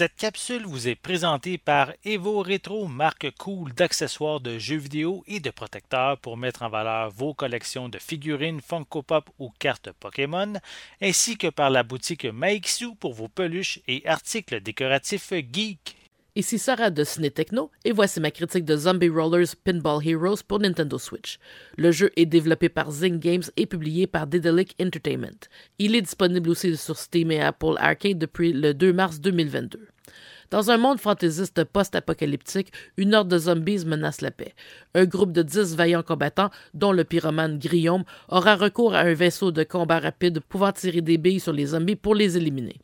Cette capsule vous est présentée par Evo Retro, marque cool d'accessoires de jeux vidéo et de protecteurs pour mettre en valeur vos collections de figurines Funko Pop ou cartes Pokémon, ainsi que par la boutique Maixu pour vos peluches et articles décoratifs geek. Ici Sarah de Ciné Techno et voici ma critique de Zombie Rollers Pinball Heroes pour Nintendo Switch. Le jeu est développé par Zing Games et publié par Daedalic Entertainment. Il est disponible aussi sur Steam et Apple Arcade depuis le 2 mars 2022. Dans un monde fantaisiste post-apocalyptique, une horde de zombies menace la paix. Un groupe de dix vaillants combattants, dont le pyromane Griom, aura recours à un vaisseau de combat rapide pouvant tirer des billes sur les zombies pour les éliminer.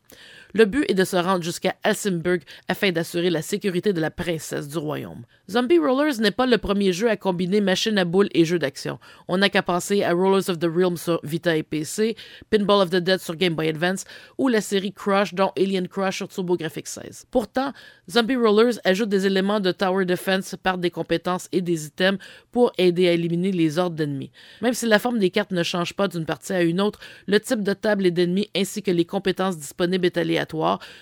Le but est de se rendre jusqu'à Helsingborg afin d'assurer la sécurité de la princesse du royaume. Zombie Rollers n'est pas le premier jeu à combiner machine à boules et jeux d'action. On n'a qu'à penser à Rollers of the Realm sur Vita et PC, Pinball of the Dead sur Game Boy Advance ou la série Crush dont Alien Crush sur TurboGrafx 16. Pourtant, Zombie Rollers ajoute des éléments de Tower Defense par des compétences et des items pour aider à éliminer les ordres d'ennemis. Même si la forme des cartes ne change pas d'une partie à une autre, le type de table et d'ennemis ainsi que les compétences disponibles est aléatoire,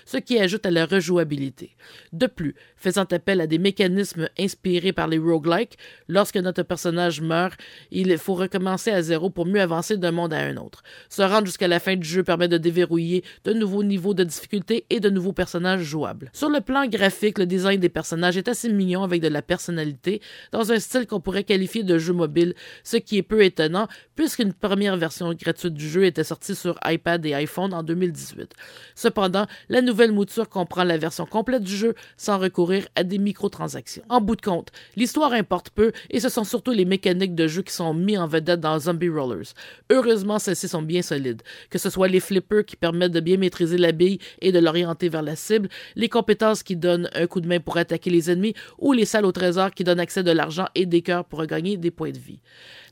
ce qui ajoute à la rejouabilité. De plus, faisant appel à des mécanismes inspiré par les roguelikes, lorsque notre personnage meurt, il faut recommencer à zéro pour mieux avancer d'un monde à un autre. Se rendre jusqu'à la fin du jeu permet de déverrouiller de nouveaux niveaux de difficulté et de nouveaux personnages jouables. Sur le plan graphique, le design des personnages est assez mignon avec de la personnalité, dans un style qu'on pourrait qualifier de jeu mobile, ce qui est peu étonnant puisqu'une première version gratuite du jeu était sortie sur iPad et iPhone en 2018. Cependant, la nouvelle mouture comprend la version complète du jeu sans recourir à des microtransactions. En bout de compte, l'histoire importe peu et ce sont surtout les mécaniques de jeu qui sont mis en vedette dans Zombie Rollers. Heureusement, celles-ci sont bien solides, que ce soit les flippers qui permettent de bien maîtriser la bille et de l'orienter vers la cible, les compétences qui donnent un coup de main pour attaquer les ennemis ou les salles au trésor qui donnent accès de l'argent et des cœurs pour regagner des points de vie.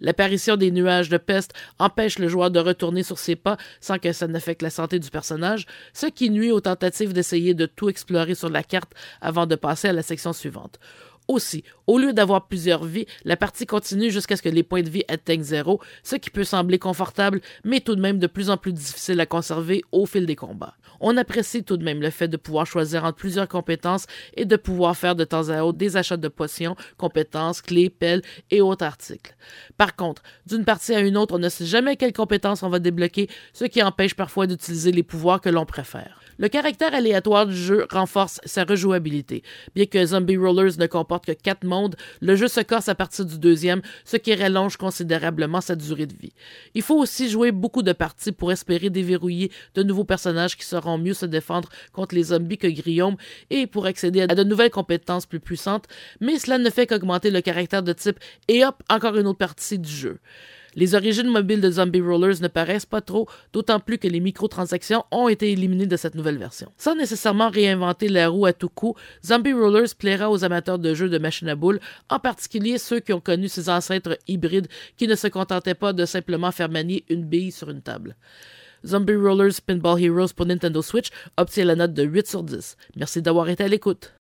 L'apparition des nuages de peste empêche le joueur de retourner sur ses pas sans que ça n'affecte la santé du personnage, ce qui nuit aux tentatives d'essayer de tout explorer sur la carte avant de passer à la section suivante. Aussi, au lieu d'avoir plusieurs vies, la partie continue jusqu'à ce que les points de vie atteignent zéro, ce qui peut sembler confortable, mais tout de même de plus en plus difficile à conserver au fil des combats. On apprécie tout de même le fait de pouvoir choisir entre plusieurs compétences et de pouvoir faire de temps à autre des achats de potions, compétences, clés, pelles et autres articles. Par contre, d'une partie à une autre, on ne sait jamais quelles compétences on va débloquer, ce qui empêche parfois d'utiliser les pouvoirs que l'on préfère. Le caractère aléatoire du jeu renforce sa rejouabilité. Bien que Zombie Rollers ne comporte que quatre mondes, le jeu se corse à partir du deuxième, ce qui rallonge considérablement sa durée de vie. Il faut aussi jouer beaucoup de parties pour espérer déverrouiller de nouveaux personnages qui mieux se défendre contre les zombies que Guillaume et pour accéder à de nouvelles compétences plus puissantes, mais cela ne fait qu'augmenter le caractère de type et hop, encore une autre partie du jeu. Les origines mobiles de Zombie Rollers ne paraissent pas trop, d'autant plus que les microtransactions ont été éliminées de cette nouvelle version. Sans nécessairement réinventer la roue à tout coup, Zombie Rollers plaira aux amateurs de jeux de machine à boules, en particulier ceux qui ont connu ses ancêtres hybrides qui ne se contentaient pas de simplement faire manier une bille sur une table. Zombie Rollers Pinball Heroes pour Nintendo Switch obtient la note de 8 sur 10. Merci d'avoir été à l'écoute.